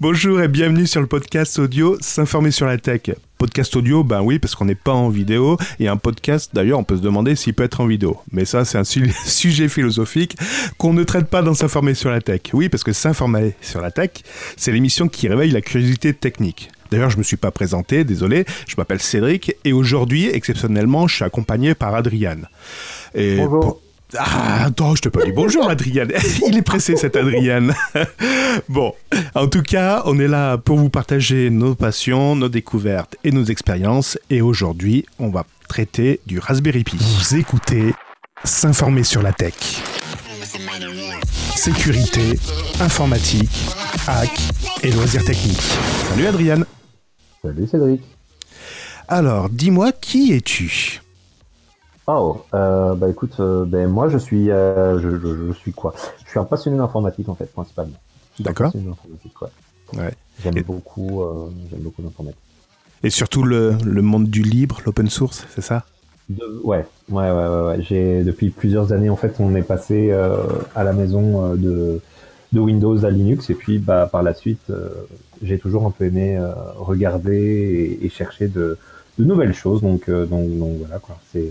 Bonjour et bienvenue sur le podcast audio S'informer sur la tech. Podcast audio, ben oui, parce qu'on n'est pas en vidéo. Et un podcast, d'ailleurs, on peut se demander s'il peut être en vidéo. Mais ça, c'est un sujet philosophique qu'on ne traite pas dans S'informer sur la tech. Oui, parce que S'informer sur la tech, c'est l'émission qui réveille la curiosité technique. D'ailleurs, je ne me suis pas présenté, désolé. Je m'appelle Cédric et aujourd'hui, exceptionnellement, je suis accompagné par Adriane. Et Bonjour. Ah, attends, je te pas dit bonjour, Adrien. Il est pressé, cet Adrien. bon, en tout cas, on est là pour vous partager nos passions, nos découvertes et nos expériences. Et aujourd'hui, on va traiter du Raspberry Pi. Vous écoutez S'informer sur la tech. Sécurité, informatique, hack et loisirs techniques. Salut Adrien. Salut Cédric. Alors, dis-moi, qui es-tu? Oh, euh, bah écoute, euh, ben moi je suis, euh, je, je, suis quoi? Je suis un passionné d'informatique en fait, principalement. D'accord. Ouais. J'aime beaucoup, j'aime beaucoup l'informatique. Et surtout le, le, monde du libre, l'open source, c'est ça? Ouais, ouais, ouais, ouais, J'ai depuis plusieurs années en fait, on est passé à la maison de, de Windows à Linux et puis bah par la suite, j'ai toujours un peu aimé regarder et, chercher de, de nouvelles choses. Donc, donc, donc voilà quoi. C'est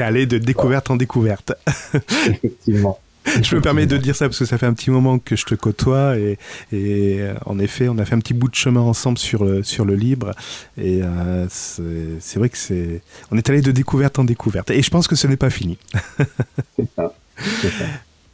T'es allé de découverte en découverte. Effectivement. Je me permets de dire ça parce que ça fait un petit moment que je te côtoie et, et euh, en effet, on a fait un petit bout de chemin ensemble sur le, sur le libre et euh, c'est vrai que c'est. On est allé de découverte en découverte et je pense que ce n'est pas fini. c'est ça. ça.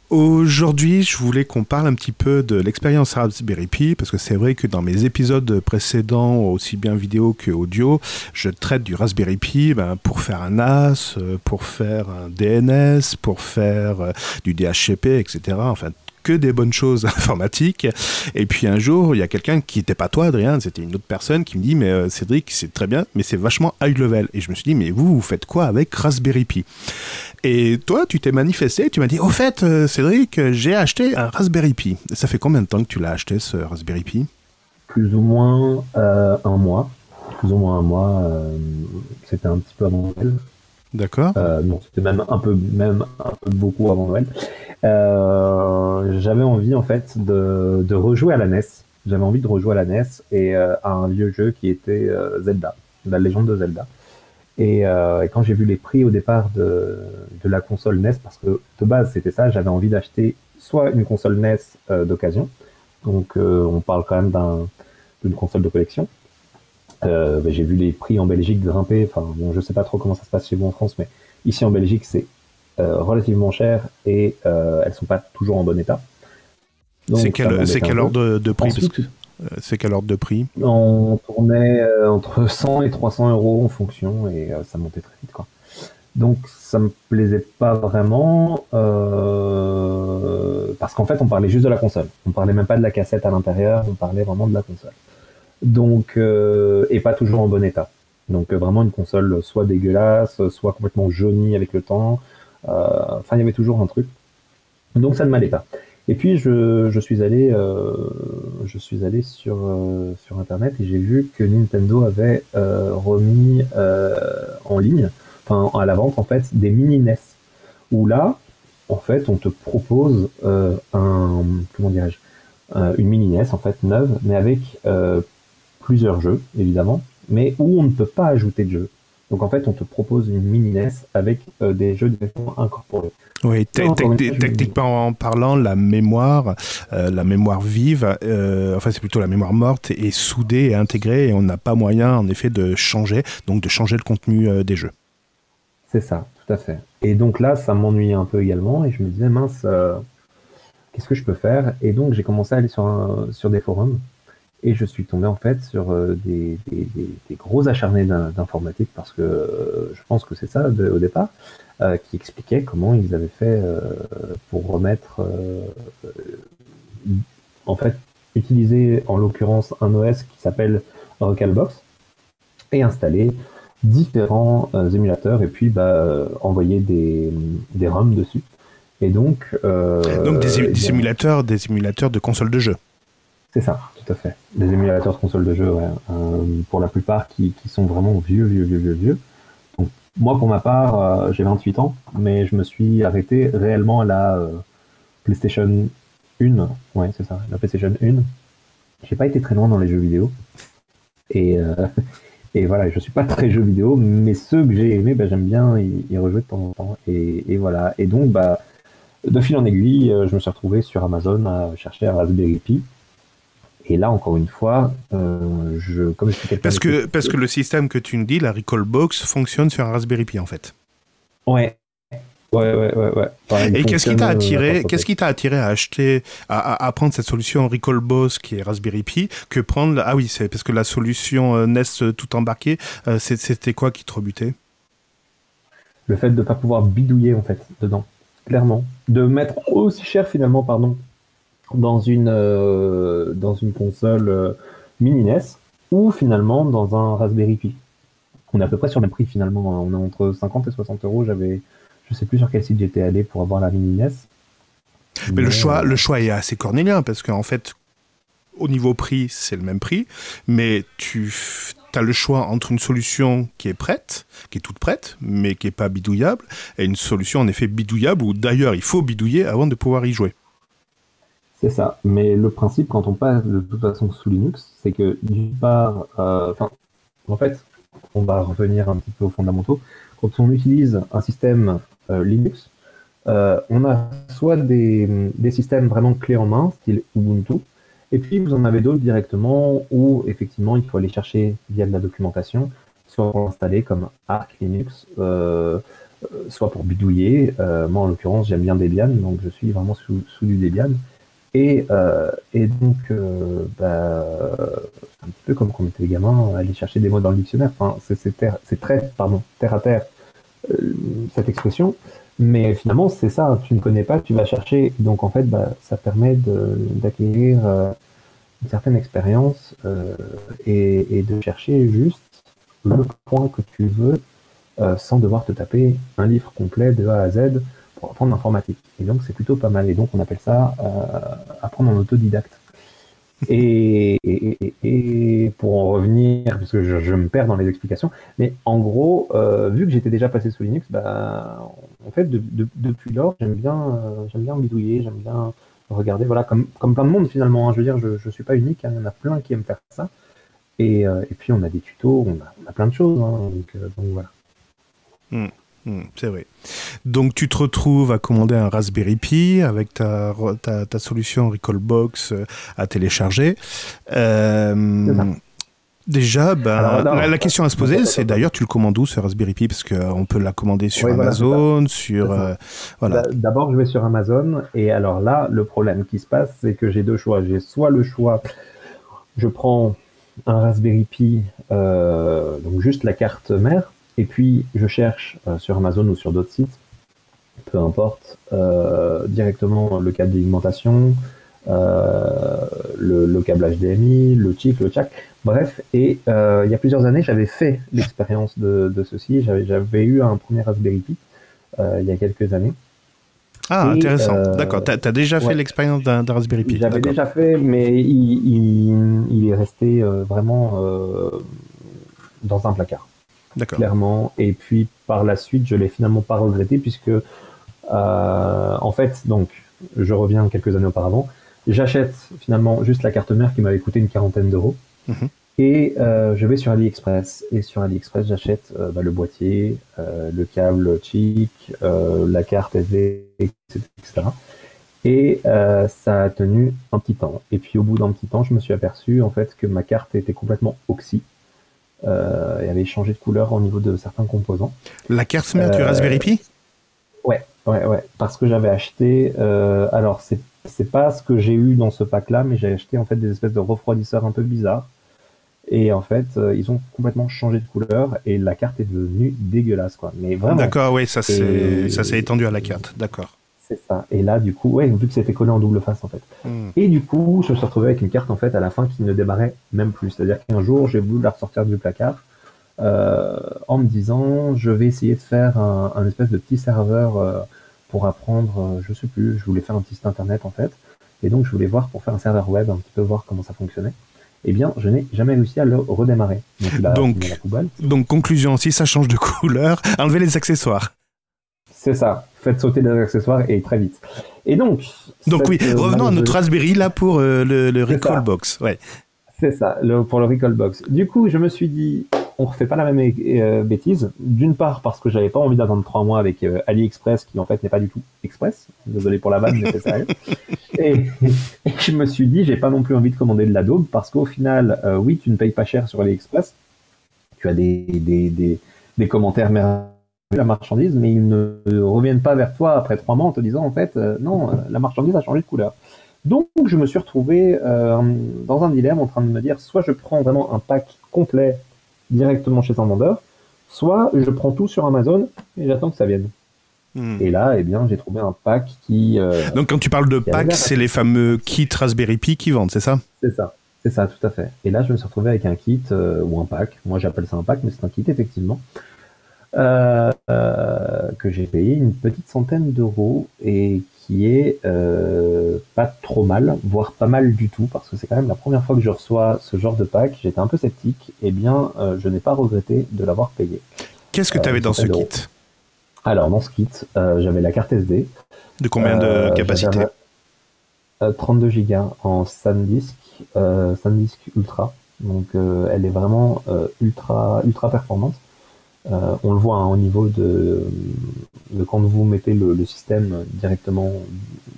Aujourd'hui, je voulais qu'on parle un petit peu de l'expérience Raspberry Pi, parce que c'est vrai que dans mes épisodes précédents, aussi bien vidéo que audio, je traite du Raspberry Pi ben, pour faire un NAS, euh, pour faire un DNS, pour faire euh, du DHCP, etc. Enfin, que des bonnes choses informatiques. Et puis un jour, il y a quelqu'un qui n'était pas toi, Adrien, c'était une autre personne qui me dit Mais euh, Cédric, c'est très bien, mais c'est vachement high level. Et je me suis dit Mais vous, vous faites quoi avec Raspberry Pi? Et toi, tu t'es manifesté, tu m'as dit Au fait, euh, Cédric, j'ai acheté un Raspberry Pi. Ça fait combien de temps que tu l'as acheté, ce Raspberry Pi? Plus ou moins euh, un mois. Plus ou moins un mois. c'était un petit peu avant Noël. D'accord. non, c'était même un peu, même un peu beaucoup avant Noël. Euh, j'avais envie en fait de, de, rejouer à la NES. J'avais envie de rejouer à la NES et euh, à un vieux jeu qui était euh, Zelda, la légende de Zelda. Et, et quand j'ai vu les prix au départ de, de, la console NES, parce que de base c'était ça, j'avais envie d'acheter soit une console NES d'occasion, donc on parle quand même d'une console de collection. Euh, j'ai vu les prix en Belgique grimper. Enfin, bon, je sais pas trop comment ça se passe chez vous en France, mais ici en Belgique, c'est euh, relativement chères et euh, elles sont pas toujours en bon état. C'est quel, c'est quel ordre de, prix? Euh, C'est quel ordre de prix On tournait entre 100 et 300 euros en fonction et ça montait très vite quoi. Donc ça me plaisait pas vraiment euh, parce qu'en fait on parlait juste de la console. On parlait même pas de la cassette à l'intérieur, on parlait vraiment de la console. Donc euh, et pas toujours en bon état. Donc vraiment une console soit dégueulasse, soit complètement jaunie avec le temps, euh, enfin, il y avait toujours un truc. Donc ça ne m'allait pas. Et puis je, je suis allé, euh, je suis allé sur euh, sur internet et j'ai vu que Nintendo avait remis en ligne, enfin à la vente en fait, des mini NES. Où là, en fait, on te propose un comment dirais-je, une mini NES en fait neuve, mais avec plusieurs jeux évidemment, mais où on ne peut pas ajouter de jeux. Donc en fait, on te propose une mini NES avec euh, des jeux directement incorporés. Oui, techniquement en parlant, la mémoire, euh, la mémoire vive, euh, enfin c'est plutôt la mémoire morte, est soudée et intégrée et on n'a pas moyen en effet de changer, donc de changer le contenu des jeux. C'est ça, tout à fait. Et donc là, ça m'ennuyait un peu également et je me disais mince, qu'est-ce que je peux faire? Et donc j'ai commencé à aller sur, sur des forums et je suis tombé en fait sur euh, des, des, des, gros acharnés d'informatique parce que euh, je pense que c'est ça au départ, euh, qui expliquaient comment ils avaient fait pour remettre, en fait, utiliser en l'occurrence un OS qui s'appelle Recalbox et installer différents émulateurs et puis bah, envoyer des, des ROM dessus. Et donc, donc des, des, émulateurs, des émulateurs de consoles de jeu. C'est ça, tout à fait. Des émulateurs de consoles de jeu, ouais. Euh, pour la plupart qui, sont vraiment vieux, vieux, vieux, vieux, vieux. Donc, moi, pour ma part, euh, j'ai 28 ans, mais je me suis arrêté réellement à la euh, PlayStation 1, ouais, c'est ça, la PlayStation 1. J'ai pas été très loin dans les jeux vidéo. Et, et voilà, je suis pas très jeu vidéo, mais ceux que j'ai aimés, bah, j'aime bien y, rejouer de temps en temps. Et, et, voilà. Et donc, bah, de fil en aiguille, je me suis retrouvé sur Amazon à chercher un Raspberry Pi. Et là, encore une fois, euh, je, comme je suis parce que parce que le système que tu nous dis, la Recall Box, fonctionne sur un Raspberry Pi en fait. Ouais. Ouais, ouais, ouais, ouais. Et qu'est-ce qui t'a attiré, qu'est-ce qui t'a attiré à acheter, à, à, prendre cette solution Recall Box qui est Raspberry Pi, que prendre, ah oui, c'est parce que la solution euh, Nest tout embarqué, euh, c'était quoi qui te rebutait? Le fait de ne pas pouvoir bidouiller en fait dedans, clairement, de mettre aussi cher finalement, pardon, dans une, euh, dans une console euh, mini NES ou finalement dans un Raspberry Pi. On est à peu près sur le prix finalement. On est entre 50 et 60 euros. J'avais, je sais plus sur quel site j'étais allé pour avoir la mini NES. Mais, le choix, le choix est assez cornélien parce qu'en fait, au niveau prix, c'est le même prix, mais tu as le choix entre une solution qui est prête, qui est toute prête, mais qui est pas bidouillable, et une solution en effet bidouillable où d'ailleurs il faut bidouiller avant de pouvoir y jouer. C'est ça. Mais le principe, quand on passe de toute façon sous Linux, c'est que d'une part, euh, en fait, on va revenir un petit peu aux fondamentaux. Quand on utilise un système euh, Linux, euh, on a soit des, des, systèmes vraiment clés en main, style Ubuntu, et puis vous en avez d'autres directement où effectivement il faut aller chercher via de la documentation, soit pour l'installer comme Arc Linux, soit pour bidouiller. moi en l'occurrence j'aime bien Debian, donc je suis vraiment sous, sous du Debian. Et, euh, et donc, euh, bah, un peu comme quand on était gamin, aller chercher des mots dans le dictionnaire. Enfin, c'est très, pardon, terre à terre euh, cette expression. Mais finalement, c'est ça. Tu ne connais pas, tu vas chercher. Donc, en fait, bah, ça permet d'acquérir une certaine expérience et, de chercher juste le point que tu veux sans devoir te taper un livre complet de A à Z pour apprendre l'informatique. Et donc, c'est plutôt pas mal. Et donc, on appelle ça euh, apprendre en autodidacte. Et, et, pour en revenir, parce que je, me perds dans les explications, mais en gros, euh, vu que j'étais déjà passé sous Linux, bah, en fait, depuis lors, j'aime bien, euh, j'aime bien bidouiller, j'aime bien regarder, voilà, comme, comme plein de monde finalement. Hein. je veux dire, je ne suis pas unique, hein. il y en a plein qui aiment faire ça. Et, puis, on a des tutos, on a, on a plein de choses. Hein. donc, donc, voilà. Hmm. Hmm, c'est vrai. Donc tu te retrouves à commander un Raspberry Pi avec ta, ta, solution Recallbox euh, à télécharger. Euh, déjà, bah, la, question à se poser, c'est d'ailleurs, tu le commandes où ce Raspberry Pi? Parce qu'on peut la commander sur Amazon, sur... Euh, voilà. D'abord, je vais sur Amazon, et alors là, le problème qui se passe, c'est que j'ai deux choix. J'ai soit le choix, je prends un Raspberry Pi, donc juste la carte mère, et puis, je cherche euh, sur Amazon ou sur d'autres sites, peu importe, euh, directement le câble d'alimentation, euh, le, câble HDMI, le chic, le jack, bref. Et il y a plusieurs années, j'avais fait l'expérience de, ceci. J'avais eu un premier Raspberry Pi il y a quelques années. Ah, intéressant. D'accord. Tu as, déjà fait l'expérience d'un Raspberry Pi J'avais déjà fait, mais il est resté vraiment dans un placard clairement. Et puis par la suite, je l'ai finalement pas regretté puisque, euh, en fait, donc, je reviens quelques années auparavant, j'achète finalement juste la carte mère qui m'avait coûté une quarantaine d'euros. Mhm. Et euh, je vais sur AliExpress. Et sur AliExpress, j'achète euh, bah, le boîtier, le câble chic, la carte SD, etc. Et ça a tenu un petit temps. Et puis au bout d'un petit temps, je me suis aperçu en fait que ma carte était complètement oxy euh, et avait changé de couleur au niveau de certains composants. La carte mère du Raspberry Pi Ouais, ouais, ouais. Parce que j'avais acheté. Euh, alors, c'est c'est pas ce que j'ai eu dans ce pack-là, mais j'ai acheté en fait des espèces de refroidisseurs un peu bizarres. Et en fait, euh, ils ont complètement changé de couleur et la carte est devenue dégueulasse, quoi. Mais vraiment. D'accord, oui, ça s'est ça s'est étendu à la carte, d'accord. C'est ça. Et là, du coup, ouais, vu que c'était collé en double face, en fait. Hmm. Et du coup, je me suis retrouvé avec une carte, en fait, à la fin qui ne démarrait même plus. C'est-à-dire qu'un jour, j'ai voulu la ressortir du placard euh, en me disant, je vais essayer de faire un, espèce de petit serveur euh, pour apprendre, euh, je sais plus, je voulais faire un petit site internet, en fait. Et donc, je voulais voir pour faire un serveur web, un petit peu voir comment ça fonctionnait. Eh bien, je n'ai jamais réussi à le redémarrer. Donc, donc, donc, conclusion, si ça change de couleur, enlevez les accessoires. C'est ça. Faites sauter des accessoires et très vite. Et donc. Donc oui, revenons à notre Raspberry là pour le, le Recall Box. Ouais. C'est ça, le, pour le Recall Box. Du coup, je me suis dit, on refait pas la même euh, bêtise. D'une part, parce que j'avais pas envie d'attendre trois mois avec euh, AliExpress, qui en fait n'est pas du tout Express. Désolé pour la vanne, mais c'est sérieux. Et, je me suis dit, j'ai pas non plus envie de commander de l'Adobe, parce qu'au final, euh, oui, tu ne payes pas cher sur AliExpress. Tu as des, des, des, des commentaires merveilleux la marchandise, mais ils ne reviennent pas vers toi après trois mois en te disant, en fait, non, la marchandise a changé de couleur. Donc, je me suis retrouvé euh, dans un dilemme en train de me dire soit je prends vraiment un pack complet directement chez un vendeur, soit je prends tout sur Amazon et j'attends que ça vienne. Hmm. Et là, eh bien, j'ai trouvé un pack qui. Euh, Donc, quand tu parles de pack, c'est les fameux kits Raspberry Pi qui vendent, c'est ça? C'est ça, c'est ça, tout à fait. Et là, je me suis retrouvé avec un kit euh, ou un pack. Moi, j'appelle ça un pack, mais c'est un kit effectivement. Que j'ai payé une petite centaine d'euros et qui est euh, pas trop mal, voire pas mal du tout, parce que c'est quand même la première fois que je reçois ce genre de pack. J'étais un peu sceptique, et eh bien, euh, je n'ai pas regretté de l'avoir payé. Qu'est-ce que tu avais euh, dans ce kit? Alors, dans ce kit, j'avais la carte SD. De combien de capacité? 32 Go en SanDisk, SanDisk Ultra. Donc, elle est vraiment ultra, ultra performante. Euh, on le voit hein, au niveau de, quand vous mettez le, système directement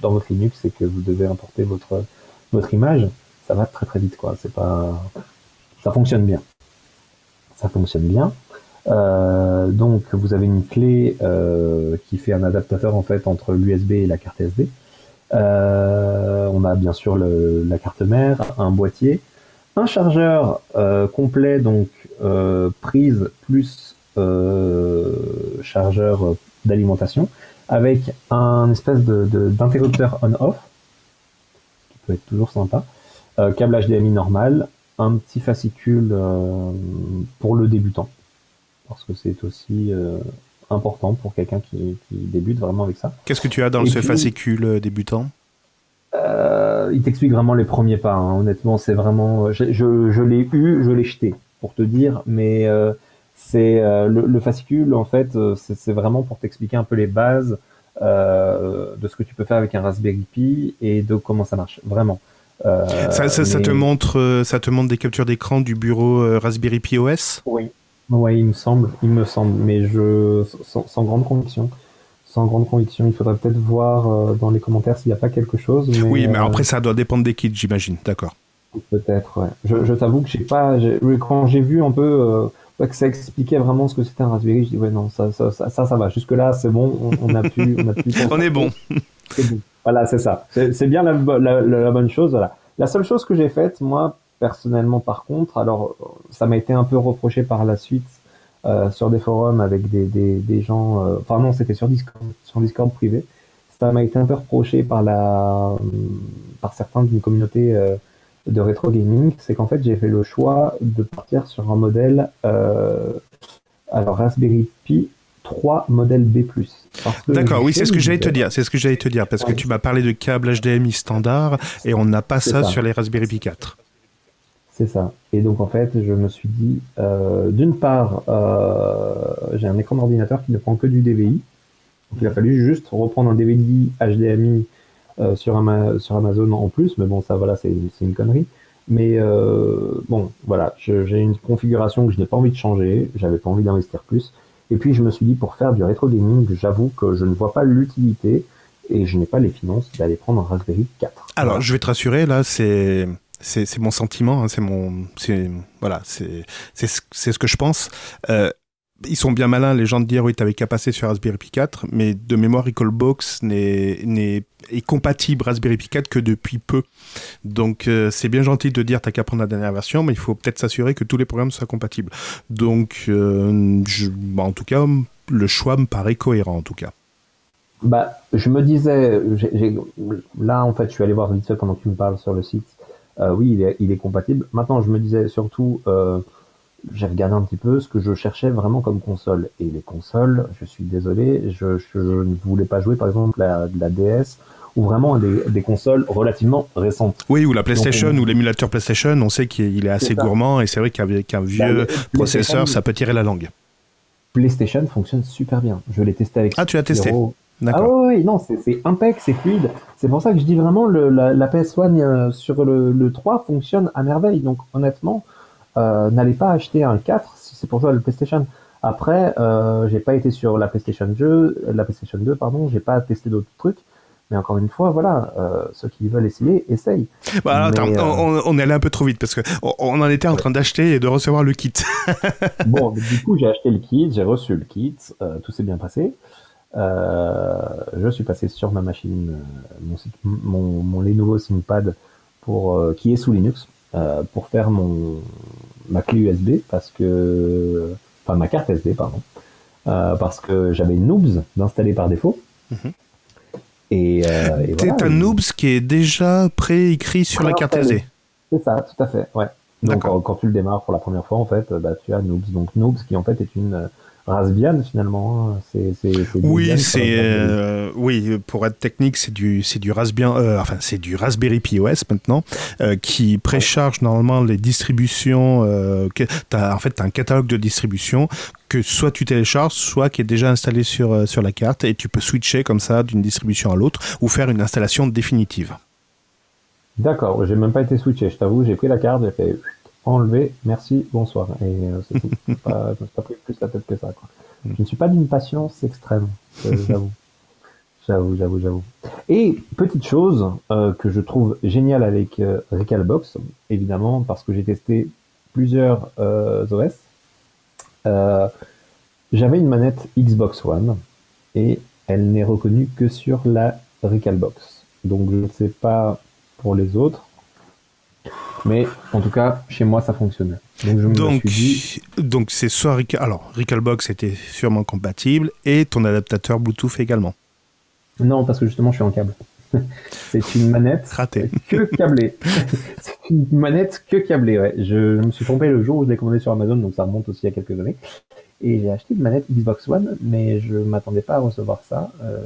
dans votre Linux et que vous devez importer votre votre image, ça va très très vite quoi. C'est pas, ça fonctionne bien. Ça fonctionne bien. Euh, donc vous avez une clé euh, qui fait un adaptateur en fait entre l'USB et la carte SD. on a bien sûr la carte mère, un boîtier, un chargeur complet donc prise plus chargeur d'alimentation avec un espèce d'interrupteur on-off qui peut être toujours sympa, euh, câble HDMI normal, un petit fascicule euh, pour le débutant parce que c'est aussi important pour quelqu'un qui, débute vraiment avec ça. Qu'est-ce que tu as dans ce fascicule débutant? Il t'explique vraiment les premiers pas. Hein. Honnêtement, c'est vraiment. Je, je l'ai eu, je l'ai jeté pour te dire, mais c'est euh, le, fascicule en fait, euh, c'est vraiment pour t'expliquer un peu les bases euh, de ce que tu peux faire avec un Raspberry Pi et de comment ça marche vraiment. ça, te montre, ça te montre des captures d'écran du bureau Raspberry Pi OS Oui, oui, il me semble, il me semble, mais je sans, grande conviction sans grande conviction. Il faudrait peut-être voir dans les commentaires s'il n'y a pas quelque chose. oui, mais après ça doit dépendre des kits, j'imagine. D'accord. Peut-être. Ouais. Je, je t'avoue que j'ai pas. Quand j'ai vu un peu que ça expliquait vraiment ce que c'était un Raspberry. Je dis ouais non ça ça ça, ça, va. Jusque là c'est bon. On, a pu on a pu. on est bon. Voilà c'est ça. C'est bien la, la, bonne chose. Voilà. La seule chose que j'ai faite moi personnellement par contre, alors ça m'a été un peu reproché par la suite euh, sur des forums avec des, des, des gens. Euh, enfin non c'était sur Discord sur Discord privé. Ça m'a été un peu reproché par la par certains d'une communauté. Euh, de rétro gaming, c'est qu'en fait j'ai fait le choix de partir sur un modèle, euh, alors Raspberry Pi 3 modèle B+. D'accord, oui, c'est ce que j'allais te dire, c'est ce que j'allais te dire, parce que tu m'as parlé de câble HDMI standard et on n'a pas ça, sur les Raspberry Pi 4. C'est ça. Et donc en fait, je me suis dit, euh, d'une part, euh, j'ai un écran d'ordinateur qui ne prend que du DVI. Donc il a fallu juste reprendre un DVD HDMI euh, sur, sur, Amazon en plus, mais bon, ça, voilà, c'est une connerie. Mais euh, bon, voilà, j'ai une configuration que je n'ai pas envie de changer, j'avais pas envie d'investir plus. Et puis je me suis dit, pour faire du rétro gaming, j'avoue que je ne vois pas l'utilité et je n'ai pas les finances d'aller prendre un Raspberry 4. Alors, je vais te rassurer, là, c'est c'est mon sentiment, hein, c'est mon, voilà, c'est c'est ce que je pense. Euh, ils sont bien malins, les gens, de dire oui, t'avais qu'à passer sur Raspberry Pi 4, mais de mémoire, Recallbox n'est, n'est, est compatible Raspberry Pi 4 que depuis peu. Donc, euh, c'est bien gentil de dire t'as qu'à prendre la dernière version, mais il faut peut-être s'assurer que tous les programmes soient compatibles. Donc, euh, bah, en tout cas, le choix me paraît cohérent, en tout cas. Bah, je me disais, là, en fait, je suis allé voir vite pendant que tu me parles sur le site. Euh, oui, il est, il est, compatible. Maintenant, je me disais surtout, j'ai regardé un petit peu ce que je cherchais vraiment comme console. Et les consoles, je suis désolé, je, ne voulais pas jouer par exemple la, la DS ou vraiment des, des, consoles relativement récentes. Oui, ou la PlayStation ou l'émulateur PlayStation, on sait qu'il est assez gourmand et c'est vrai qu'avec un vieux bah, processeur, ça peut tirer la langue. PlayStation fonctionne super bien. Je l'ai testé avec. Ah, tu l'as testé Ah oui, non, c'est impec, c'est fluide. C'est pour ça que je dis vraiment le, la, PS1 euh, sur le, le, 3 fonctionne à merveille. Donc honnêtement, n'allez pas acheter un 4 si c'est pour jouer à la PlayStation. Après, euh, j'ai pas été sur la PlayStation 2, la PlayStation 2, pardon, j'ai pas testé d'autres trucs. Mais encore une fois, voilà, euh, ceux qui veulent essayer, essayent. Bah, attends, euh, on, est allé un peu trop vite parce que on, en était en train d'acheter et de recevoir le kit. bon, du coup, j'ai acheté le kit, j'ai reçu le kit, euh, tout s'est bien passé. je suis passé sur ma machine, mon, mon, Lenovo ThinkPad pour qui est sous Linux pour faire mon ma clé USB parce que enfin ma carte SD pardon parce que j'avais Noobs d'installer par défaut. Mhm. Et, euh, et un Noobs qui est déjà préécrit sur la carte SD. C'est ça, tout à fait. Ouais. Donc quand, tu le démarres pour la première fois, en fait, bah, tu as Noobs. Donc Noobs qui en fait est une Raspbian finalement. Hein. C'est, oui, c'est euh, oui pour être technique, c'est du c'est du Raspbian, euh, enfin c'est du Raspberry Pi OS maintenant euh, qui précharge normalement les distributions. Que, as, en fait, as un catalogue de distributions que soit tu télécharges, soit qui est déjà installé sur sur la carte et tu peux switcher comme ça d'une distribution à l'autre ou faire une installation définitive. D'accord, j'ai même pas été switché, je t'avoue, j'ai pris la carte, j'ai fait enlever, merci, bonsoir. Et euh, c'est tout. je ne pas, pas pris plus la tête que ça. Quoi. Je ne suis pas d'une patience extrême, j'avoue. J'avoue, j'avoue, j'avoue. Et petite chose euh, que je trouve géniale avec euh, Recalbox, évidemment, parce que j'ai testé plusieurs OS. J'avais une manette Xbox One et elle n'est reconnue que sur la Recalbox. Donc je ne sais pas pour les autres, mais en tout cas, chez moi, ça fonctionnait. Donc, je me suis dit... donc c'est soit alors Recalbox était sûrement compatible et ton adaptateur Bluetooth également. Non, parce que justement, je suis en câble. c'est une manette que câblée. c'est une manette que câblée. Ouais. Je, me suis trompé le jour où je l'ai commandé sur Amazon, donc ça remonte aussi à quelques années. Et j'ai acheté une manette Xbox One, mais je m'attendais pas à recevoir ça. Euh,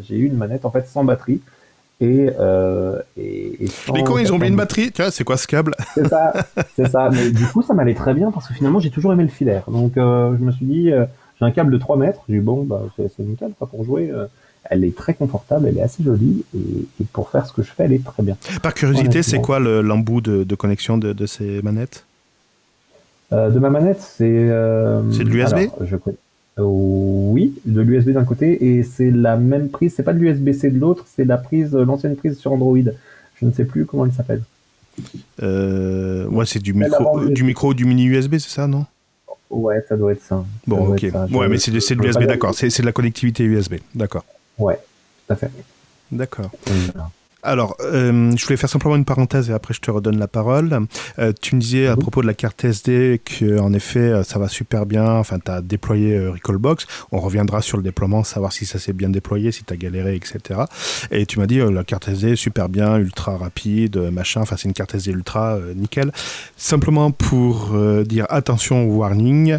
j'ai eu une manette en fait sans batterie et, euh, et, ils ont mis une batterie, tu vois, c'est quoi ce câble? C'est ça, c'est ça. Mais du coup, ça m'allait très bien parce que finalement, j'ai toujours aimé le filaire. Donc, euh, je me suis dit, euh, j'ai un câble de 3 mètres. J'ai dit, bon, bah, c'est nickel quoi, pour jouer. Euh, elle est très confortable, elle est assez jolie et, pour faire ce que je fais, elle est très bien. Par curiosité, c'est quoi l'embout de, de, connexion de, de ces manettes? De ma manette, c'est. c'est de l'USB je euh, oui, de l'USB d'un côté, et c'est la même prise, c'est pas de l'USB-C de l'autre, c'est la prise, euh, l'ancienne prise sur Android. Je ne sais plus comment elle s'appelle. Euh, ouais, c'est du micro, du micro, du mini USB, c'est ça, non? Ouais, ça doit être ça. Bon, ok. Ouais, mais c'est de, l'USB, d'accord. C'est de la connectivité USB, d'accord. Ouais, tout à fait. D'accord. Alors, euh, je voulais faire simplement une parenthèse et après je te redonne la parole. Euh, tu me disais à propos de la carte SD que en effet euh, ça va super bien. Enfin, tu as déployé Recallbox. On reviendra sur le déploiement, savoir si ça s'est bien déployé, si tu as galéré, etc. Et tu m'as dit la carte SD super bien, ultra rapide, machin. Enfin, c'est une carte SD ultra nickel. Simplement pour dire attention au warning,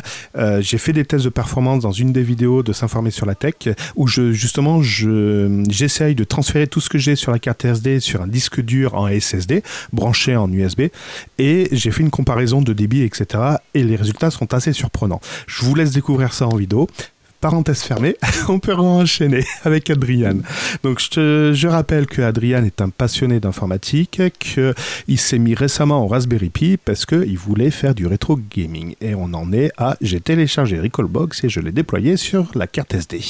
j'ai fait des tests de performance dans une des vidéos de s'informer sur la tech où je justement je j'essaye de transférer tout ce que j'ai sur la carte Sur un disque dur en SSD branché en USB et j'ai fait une comparaison de débit, etc. Et les résultats sont assez surprenants. Je vous laisse découvrir ça en vidéo parenthèse fermée, on peut enchaîner avec Adrian. Donc je, je rappelle que Adrian est un passionné d'informatique, qu'il s'est mis récemment au Raspberry Pi parce qu'il voulait faire du rétro gaming. Et on en est à j'ai téléchargé Recallbox et je l'ai déployé sur la carte SD.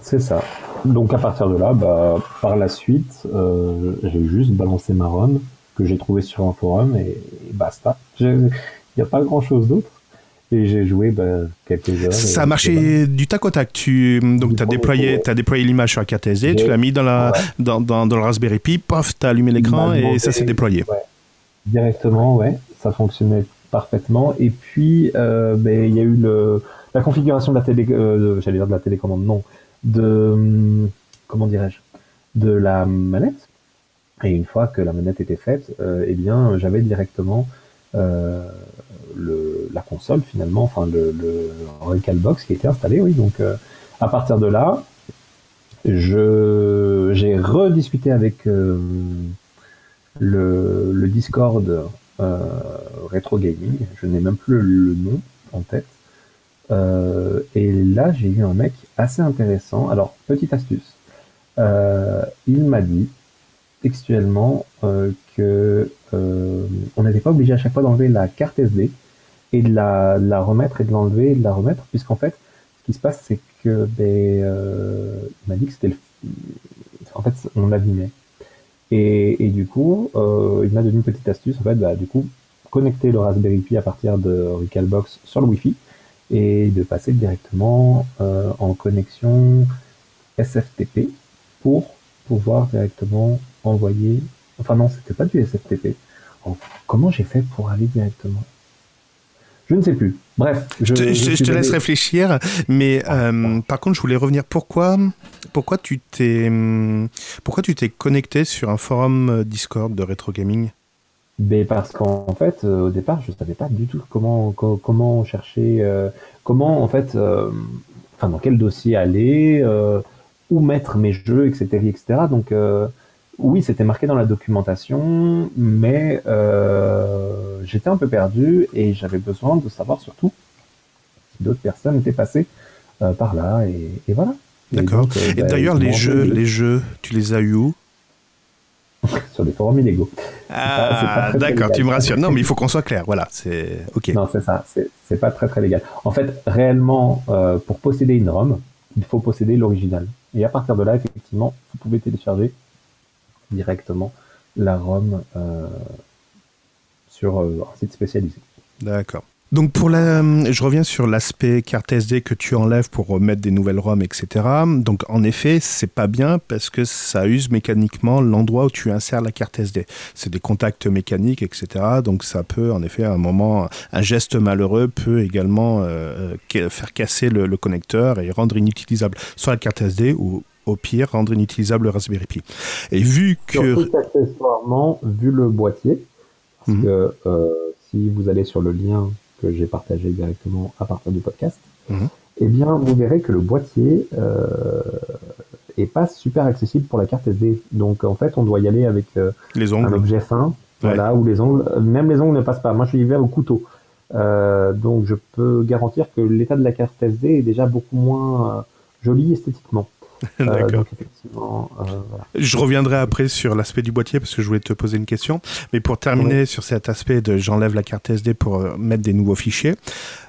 C'est ça. Donc à partir de là, bah, par la suite, euh, j'ai juste balancé ma ROM que j'ai trouvé sur un forum et, basta. Il n'y a pas grand chose d'autre. Et j'ai joué bah, quelques heures. Ça a marché du tac au tac. Tu donc as déployé, as déployé l'image sur la carte SD, tu l'as mis dans, la, dans, dans, le Raspberry Pi, pof, tu as allumé l'écran et ça s'est déployé. Directement, ouais, ça fonctionnait parfaitement. Et puis, euh, ben, il y a eu le, la configuration de la télé, euh, j'allais dire de la télécommande, non, de comment dirais-je de la manette. Et une fois que la manette était faite, euh, eh bien j'avais directement euh, le, la console finalement, enfin le, le Recalbox qui était installé. Oui, donc euh, à partir de là, je j'ai rediscuté avec euh, le, le Discord Retro Gaming. Je n'ai même plus le nom en tête. Et là, j'ai eu un mec assez intéressant. Alors, petite astuce. il m'a dit textuellement que on n'était pas obligé à chaque fois d'enlever la carte SD et de la, remettre et de l'enlever et de la remettre, puisqu'en fait, ce qui se passe, c'est que ben, euh, il m'a dit que c'était le... en fait on l'abîmait. Et, du coup, euh, il m'a donné une petite astuce, en fait, bah, du coup, connecter le Raspberry Pi à partir de Recalbox sur le Wi-Fi et de passer directement euh, en connexion SFTP pour pouvoir directement envoyer. Enfin non, c'était pas du SFTP. comment j'ai fait pour aller directement? Je ne sais plus. Bref. Je, te, laisse réfléchir, mais euh, par contre, je voulais revenir. Pourquoi, pourquoi tu t'es, pourquoi tu t'es connecté sur un forum euh, Discord de rétro gaming? Ben parce qu'en fait, euh, au départ, je savais pas du tout comment comment chercher, comment en fait, enfin dans quel dossier aller, où mettre mes jeux, etc., etc. Donc oui, c'était marqué dans la documentation, mais euh, j'étais un peu perdu et j'avais besoin de savoir surtout si d'autres personnes étaient passées euh, par là et, voilà. D'accord. Et, euh, bah, d'ailleurs, les jeux, les jeux, tu les as eu où? Sur des forums illégaux. Ah, d'accord, tu me rassures. Non, mais il faut qu'on soit clair. Voilà, c'est ok. Non, c'est ça. C'est pas très très légal. En fait, réellement, pour posséder une ROM, il faut posséder l'original. Et à partir de là, effectivement, vous pouvez télécharger directement la ROM euh, sur euh, un site spécialisé. D'accord. Donc pour la, je reviens sur l'aspect carte SD que tu enlèves pour remettre des nouvelles ROM, etc. Donc en effet, c'est pas bien parce que ça use mécaniquement l'endroit où tu insères la carte SD. C'est des contacts mécaniques, etc. Donc ça peut en effet à un moment, un geste malheureux peut également euh, faire casser le, le, connecteur et rendre inutilisable soit la carte SD ou au pire rendre inutilisable le Raspberry Pi. Et vu que... Surtout accessoirement, vu le boîtier, parce mhm. que euh, si vous allez sur le lien que j'ai partagé directement à partir du podcast, mhm. eh bien vous verrez que le boîtier euh, est pas super accessible pour la carte SD. Donc en fait, on doit y aller avec euh, les un objet fin, voilà, où les ongles, même les ongles ne passent pas. Moi, je suis vers au couteau. Euh, donc je peux garantir que l'état de la carte SD est déjà beaucoup moins joli esthétiquement. Euh, D'accord. Euh, je reviendrai après sur l'aspect du boîtier parce que je voulais te poser une question. Mais pour terminer sur cet aspect de j'enlève la carte SD pour euh, mettre des nouveaux fichiers,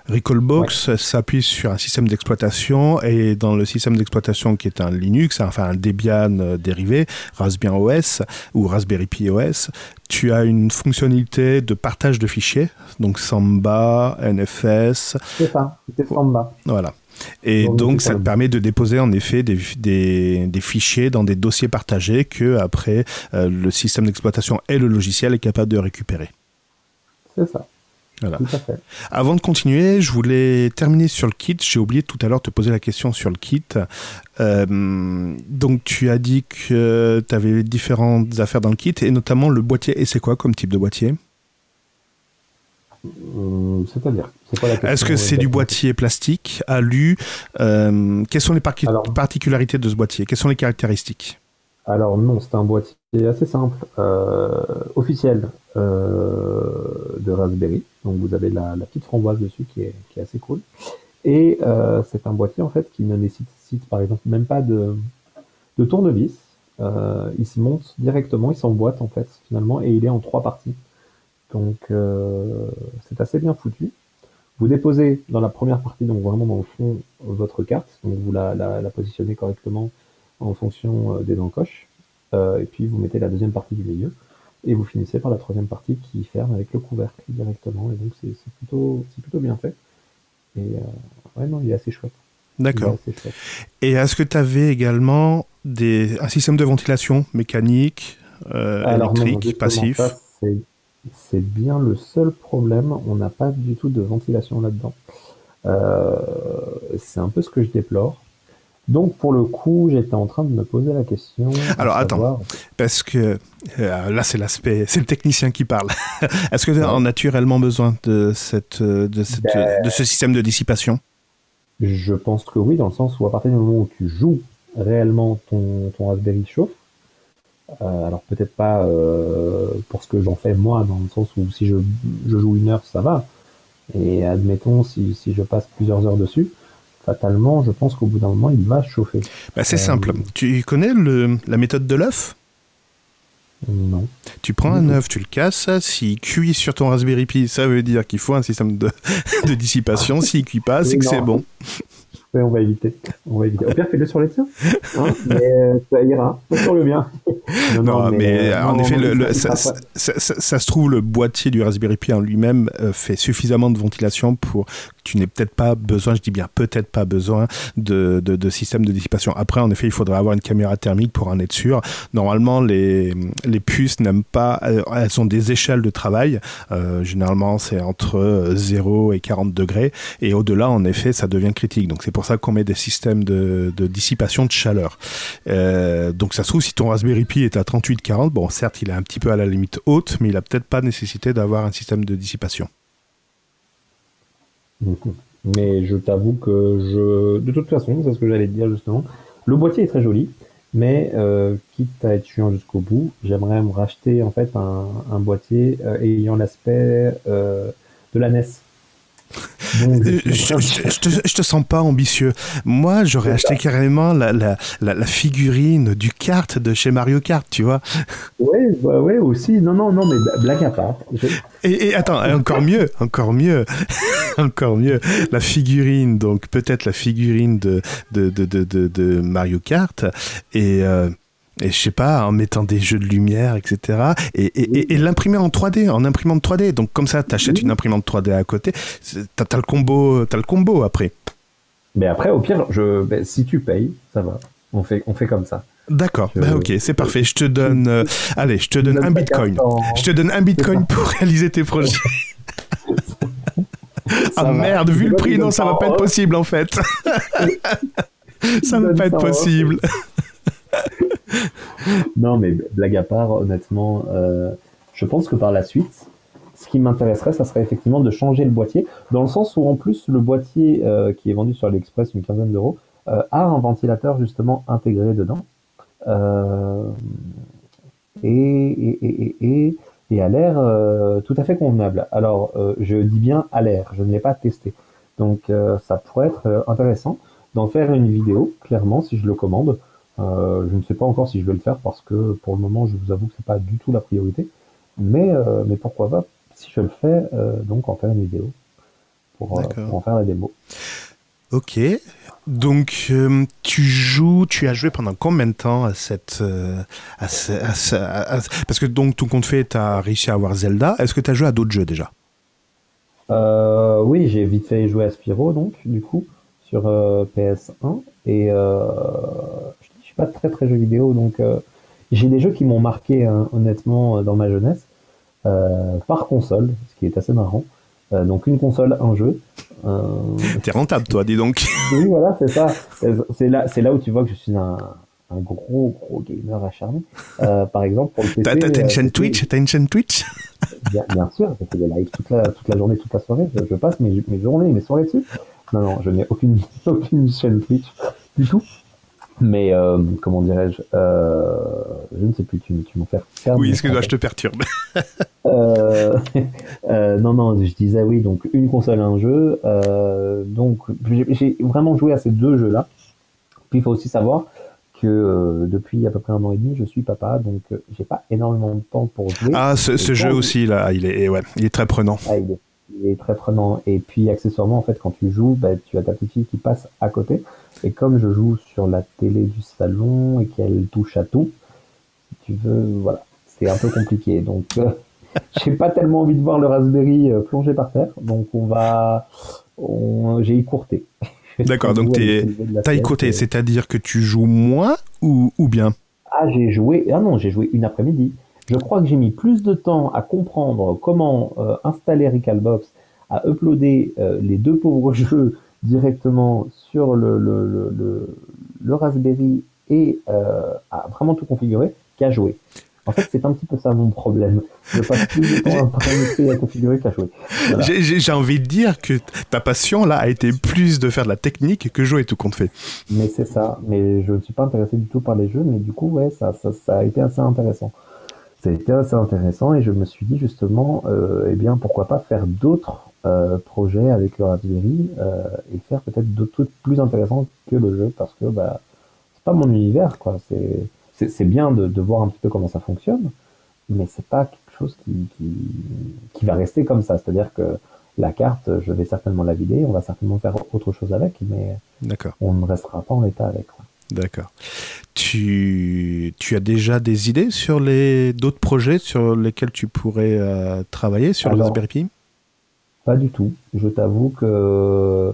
Recallbox s'appuie sur un système d'exploitation et dans le système d'exploitation qui est un Linux, enfin un Debian dérivé, Raspbian OS ou Raspberry Pi OS, tu as une fonctionnalité de partage de fichiers, donc Samba, NFS. C'est ça, c'est Samba. Voilà. Et donc, ça te permet de déposer en effet des, des, fichiers dans des dossiers partagés que après euh, le système d'exploitation et le logiciel est capable de récupérer. C'est ça. Voilà. Tout à fait. Avant de continuer, je voulais terminer sur le kit. J'ai oublié tout à l'heure de te poser la question sur le kit. Euh, donc, tu as dit que tu avais différentes affaires dans le kit et notamment le boîtier. Et c'est quoi comme type de boîtier? C'est-à-dire Est-ce que c'est du boîtier plastique, alu euh, Quelles sont les particularités de ce boîtier? Quelles sont les caractéristiques? Alors non, c'est un boîtier assez simple, euh, officiel de Raspberry. Donc vous avez la, petite framboise dessus qui est, assez cool. Et c'est un boîtier en fait qui ne nécessite par exemple même pas de, de tournevis. il se monte directement, il s'emboîte en fait finalement et il est en trois parties. Donc euh, c'est assez bien foutu. Vous déposez dans la première partie, donc vraiment dans le fond, votre carte. Donc vous la, positionnez correctement en fonction euh, des encoches. Euh, et puis vous mettez la deuxième partie du milieu. Et vous finissez par la troisième partie qui ferme avec le couvercle directement. Et donc c'est plutôt, plutôt bien fait. Et ouais, non, il est assez chouette. D'accord. Et est-ce que tu avais également des, un système de ventilation mécanique, électrique, passif? C'est bien le seul problème. On n'a pas du tout de ventilation là-dedans. Euh, c'est un peu ce que je déplore. Donc pour le coup, j'étais en train de me poser la question. Alors attends, parce que euh, là c'est l'aspect, c'est le technicien qui parle. Est-ce que tu as naturellement besoin de cette, de, cette, ben de ce système de dissipation? Je pense que oui, dans le sens où à partir du moment où tu joues réellement ton, ton Raspberry chauffe, euh, alors peut-être pas euh, pour ce que j'en fais moi, dans le sens où si je, joue une heure, ça va. Et admettons, si, si je passe plusieurs heures dessus, fatalement, je pense qu'au bout d'un moment, il va chauffer. Bah, c'est simple. Tu connais le, la méthode de l'œuf? Non. Tu prends un œuf, tu le casses, s'il cuit sur ton Raspberry Pi, ça veut dire qu'il faut un système de, de dissipation. S'il cuit pas, c'est que c'est bon. On va éviter. On va éviter. Au pire, fais-le sur les tiens. Hein mais euh, ça ira. Sur le bien. Non, non, mais, euh, en effet, le, le, ça, ça, ça, ça, se trouve, le boîtier du Raspberry Pi en lui-même euh, fait suffisamment de ventilation pour tu n'aies peut-être pas besoin, je dis bien peut-être pas besoin de, de, de, système de dissipation. Après, en effet, il faudrait avoir une caméra thermique pour en être sûr. Normalement, les, les puces n'aiment pas, elles ont des échelles de travail. Euh, généralement, c'est entre 0 et 40 degrés. Et au-delà, en effet, ça devient critique. Donc, c'est pour ça qu'on met des systèmes de, dissipation de chaleur. Euh, donc, ça se trouve, si ton Raspberry Pi est à 38-40, bon, certes, il est un petit peu à la limite haute, mais il a peut-être pas nécessité d'avoir un système de dissipation. Mais je t'avoue que je. De toute façon, c'est ce que j'allais dire justement. Le boîtier est très joli, mais euh, quitte à être chiant jusqu'au bout, j'aimerais me racheter en fait un, boîtier euh, ayant l'aspect de la NES. Donc, je, te, je, te, sens pas ambitieux. Moi, j'aurais acheté carrément la, la, la, la, figurine du kart de chez Mario Kart, tu vois. Ouais, ouais, ouais, aussi. Non, non, non, mais blague à part. Et, et, attends, encore mieux, encore mieux, encore mieux. La figurine, donc peut-être la figurine de, de, de, de, de Mario Kart. Et. Euh, et je sais pas, en mettant des jeux de lumière, etc. Et, et, oui. et, et l'imprimer en 3D, en imprimante 3D. Donc comme ça, tu achètes oui. une imprimante 3D à côté, t'as as le combo, le combo après. Mais après, au pire, je, ben, si tu payes, ça va. On fait, on fait comme ça. D'accord, je... bah ok, c'est parfait. Je te donne, euh, allez, je te donne un bitcoin. Je te donne un bitcoin pour réaliser tes projets. ah va. merde, vu le prix, non, ça va pas être possible en fait. ça va pas être possible. non, mais blague à part, honnêtement, euh, je pense que par la suite, ce qui m'intéresserait, ça serait effectivement de changer le boîtier, dans le sens où en plus le boîtier euh, qui est vendu sur AliExpress une quinzaine d'euros euh, a un ventilateur justement intégré dedans et, et, a l'air tout à fait convenable. Alors, je dis bien à l'air, je ne l'ai pas testé, donc ça pourrait être intéressant d'en faire une vidéo, clairement, si je le commande. Euh, je ne sais pas encore si je vais le faire parce que pour le moment, je vous avoue que c'est pas du tout la priorité. Mais, euh, mais pourquoi pas, si je le fais, euh, donc en faire une vidéo pour, pour en faire la démo. Ok. Donc, tu joues, tu as joué pendant combien de temps à cette. À ce, à ce, à, parce que donc, tout compte fait, tu as réussi à avoir Zelda. Est-ce que tu as joué à d'autres jeux déjà? Oui, j'ai vite fait jouer à Spyro, donc, du coup, sur PS1. Et suis pas très très jeu vidéo, donc euh, j'ai des jeux qui m'ont marqué hein, honnêtement euh, dans ma jeunesse euh, par console, ce qui est assez marrant. donc une console, un jeu. T'es rentable toi, dis donc. oui, voilà, c'est ça. C'est là, c'est là où tu vois que je suis un, un gros gros gamer acharné. Euh, par exemple, pour le PC. T'as une chaîne Twitch? T'as une chaîne Twitch? Bien, bien, sûr, je fais des lives toute la toute la journée, toute la soirée. Je, je passe mes, mes journées, mes soirées dessus. Non, non, je n'ai aucune aucune chaîne Twitch du tout. Mais euh, comment dirais-je euh, Je ne sais plus, tu, tu m'en fais faire. Oui, excuse-moi, je te perturbe. euh, non, non, je disais oui, donc une console, un jeu. Donc j'ai vraiment joué à ces deux jeux-là. Puis il faut aussi savoir que depuis à peu près un an et demi, je suis papa, donc j'ai pas énormément de temps pour jouer. Ah, ce, ce jeu aussi, là, il est, ouais, il est très prenant. Ah, il, est, il est très prenant. Et puis accessoirement, en fait, quand tu joues, bah, tu as ta petite fille qui passe à côté. Et comme je joue sur la télé du salon et qu'elle touche à tout, si tu veux, voilà, c'est un peu compliqué. Donc, euh, j'ai pas tellement envie de voir le Raspberry euh, plongé par terre. Donc, on va, on, j'ai écourté. D'accord, donc t'as écourté, et... c'est-à-dire que tu joues moins ou, ou bien? Ah, j'ai joué, ah non, j'ai joué une après-midi. Je crois que j'ai mis plus de temps à comprendre comment euh, installer Recalbox, à uploader euh, les deux pauvres jeux directement sur le, le, le, le Raspberry et euh, à vraiment tout configurer qu'à jouer. En fait, c'est un petit peu ça mon problème. Je passe plus de temps à paramétrer à configurer qu'à jouer. Voilà. J'ai envie de dire que ta passion là a été plus de faire de la technique que jouer tout compte fait. Mais c'est ça. Mais je ne suis pas intéressé du tout par les jeux, mais du coup, ouais, ça, ça, ça a été assez intéressant. Ça a été assez intéressant et je me suis dit justement, euh, eh bien, pourquoi pas faire d'autres projet avec le Raspberry et faire peut-être d'autres trucs plus intéressants que le jeu parce que bah c'est pas mon univers quoi. C'est c'est bien de, de voir un petit peu comment ça fonctionne, mais c'est pas quelque chose qui, qui, qui va rester comme ça. C'est-à-dire que la carte, je vais certainement la vider, on va certainement faire autre chose avec, mais on ne restera pas en état avec. D'accord. Tu, tu as déjà des idées sur les d'autres projets sur lesquels tu pourrais euh, travailler sur le Raspberry Pi? Pas du tout. Je t'avoue que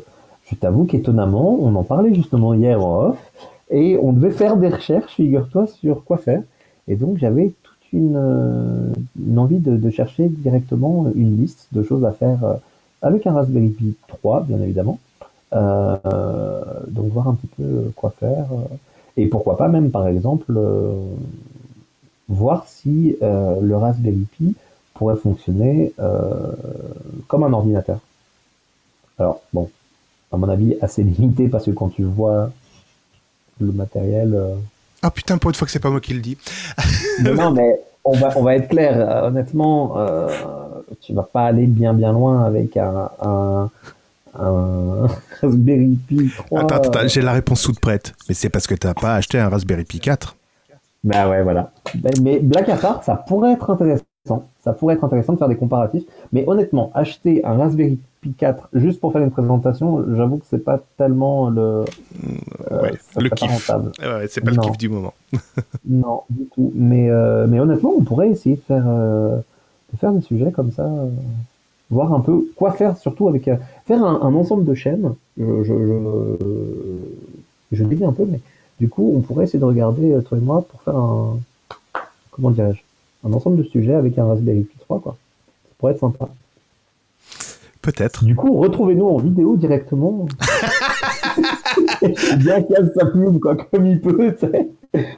je t'avoue qu'étonnamment, on en parlait justement hier en off, et on devait faire des recherches, figure-toi, sur quoi faire. Et donc j'avais toute une, euh, envie de, chercher directement une liste de choses à faire euh, avec un Raspberry Pi 3, bien évidemment. Euh, donc voir un petit peu quoi faire. Et pourquoi pas même, par exemple, voir si le Raspberry Pi pourrait fonctionner comme un ordinateur. Alors, bon, à mon avis, assez limité parce que quand tu vois le matériel. Ah putain, pour une fois que c'est pas moi qui le dis. non, mais on va, on va être clair. honnêtement, euh, tu vas pas aller bien bien loin avec un, un, Raspberry Pi 3. Attends, attends j'ai la réponse toute prête. Mais c'est parce que tu n'as pas acheté un Raspberry Pi 4. Bah ouais, voilà. Mais blague à part, ça pourrait être intéressant. Ça pourrait être intéressant de faire des comparatifs. Mais honnêtement, acheter un Raspberry Pi 4 juste pour faire une présentation, j'avoue que c'est pas tellement le, euh, ouais, le kiff. Ouais, c'est pas le kiff du moment. non, du tout. Mais, euh, mais honnêtement, on pourrait essayer de faire, euh, de faire des sujets comme ça, voir un peu quoi faire, surtout avec faire un, ensemble de chaînes. Je, je, je, dis un peu, mais du coup, on pourrait essayer de regarder toi et moi pour faire un, comment dirais-je, un ensemble de sujets avec un Raspberry Pi 3, quoi. Ça pourrait être sympa. Peut-être. Du coup, retrouvez-nous en vidéo directement. Bien qu'elle sa quoi, comme il peut, tu sais.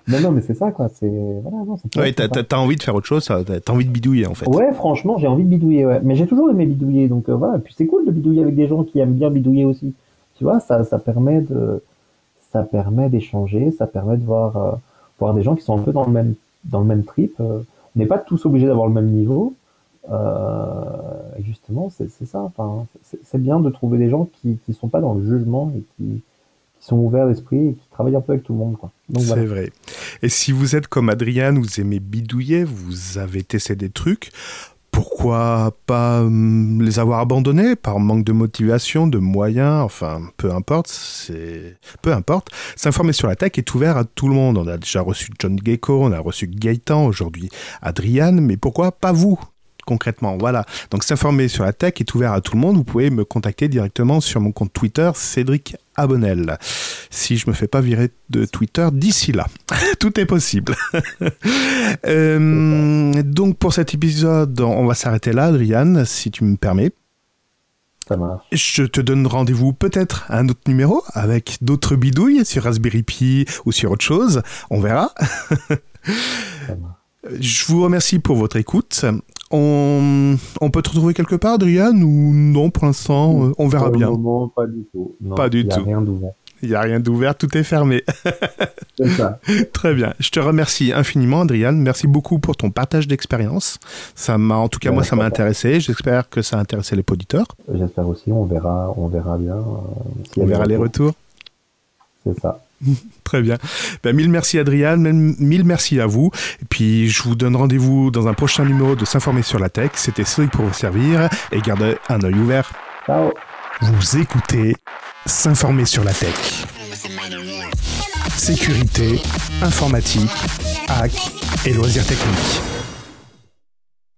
Non, non, mais c'est ça, quoi. C'est voilà, non, ouais, t'as, envie de faire autre chose, t'as envie de bidouiller, en fait. Ouais, franchement, j'ai envie de bidouiller, ouais. Mais j'ai toujours aimé bidouiller, donc euh, voilà. Puis c'est cool de bidouiller avec des gens qui aiment bien bidouiller aussi. Tu vois, ça, ça permet de, ça permet d'échanger, ça permet de voir, euh, voir des gens qui sont un peu dans le même, dans le même trip. Euh. On n'est pas tous obligés d'avoir le même niveau. justement, c'est, ça. Enfin, c'est, bien de trouver des gens qui, qui sont pas dans le jugement et qui, qui sont ouverts d'esprit et qui travaillent un peu avec tout le monde. C'est vrai. Et si vous êtes comme Adrian, vous aimez bidouiller, vous avez testé des trucs, pourquoi pas hum, les avoir abandonnés par manque de motivation, de moyens, enfin peu importe, c'est peu importe. S'informer sur la tech est ouvert à tout le monde. On a déjà reçu John Gecko, on a reçu Gaëtan, aujourd'hui Adrian, mais pourquoi pas vous? Concrètement. Voilà. Donc s'informer sur la tech est ouvert à tout le monde. Vous pouvez me contacter directement sur mon compte Twitter, Cédric Abonnel. Si je me fais pas virer de Twitter d'ici là. tout est possible. Euh, donc pour cet épisode, on va s'arrêter là, Adriane, si tu me permets. Ça marche. Je te donne rendez-vous peut-être à un autre numéro avec d'autres bidouilles sur Raspberry Pi ou sur autre chose. On verra. Je vous remercie pour votre écoute. On, peut te retrouver quelque part, Adrian, ou non, pour l'instant, euh, on verra bien. Moment, pas du tout. pas du tout. Rien d'ouvert. Il n'y a rien d'ouvert, tout est fermé. C'est ça. Très bien. Je te remercie infiniment, Adrian. Merci beaucoup pour ton partage d'expérience. Ça m'a, en tout cas, moi, ça m'a intéressé. J'espère que ça a intéressé les auditeurs. J'espère aussi. On verra, on verra bien. Euh, on verra les retours. C'est ça. Très bien. Ben, mille merci Adrien, mille merci à vous. Et puis je vous donne rendez-vous dans un prochain numéro de S'informer sur la tech. C'était Cédric pour vous servir et gardez un œil ouvert. Ciao. Vous écoutez S'informer sur la tech. Sécurité, informatique, hack et loisirs techniques.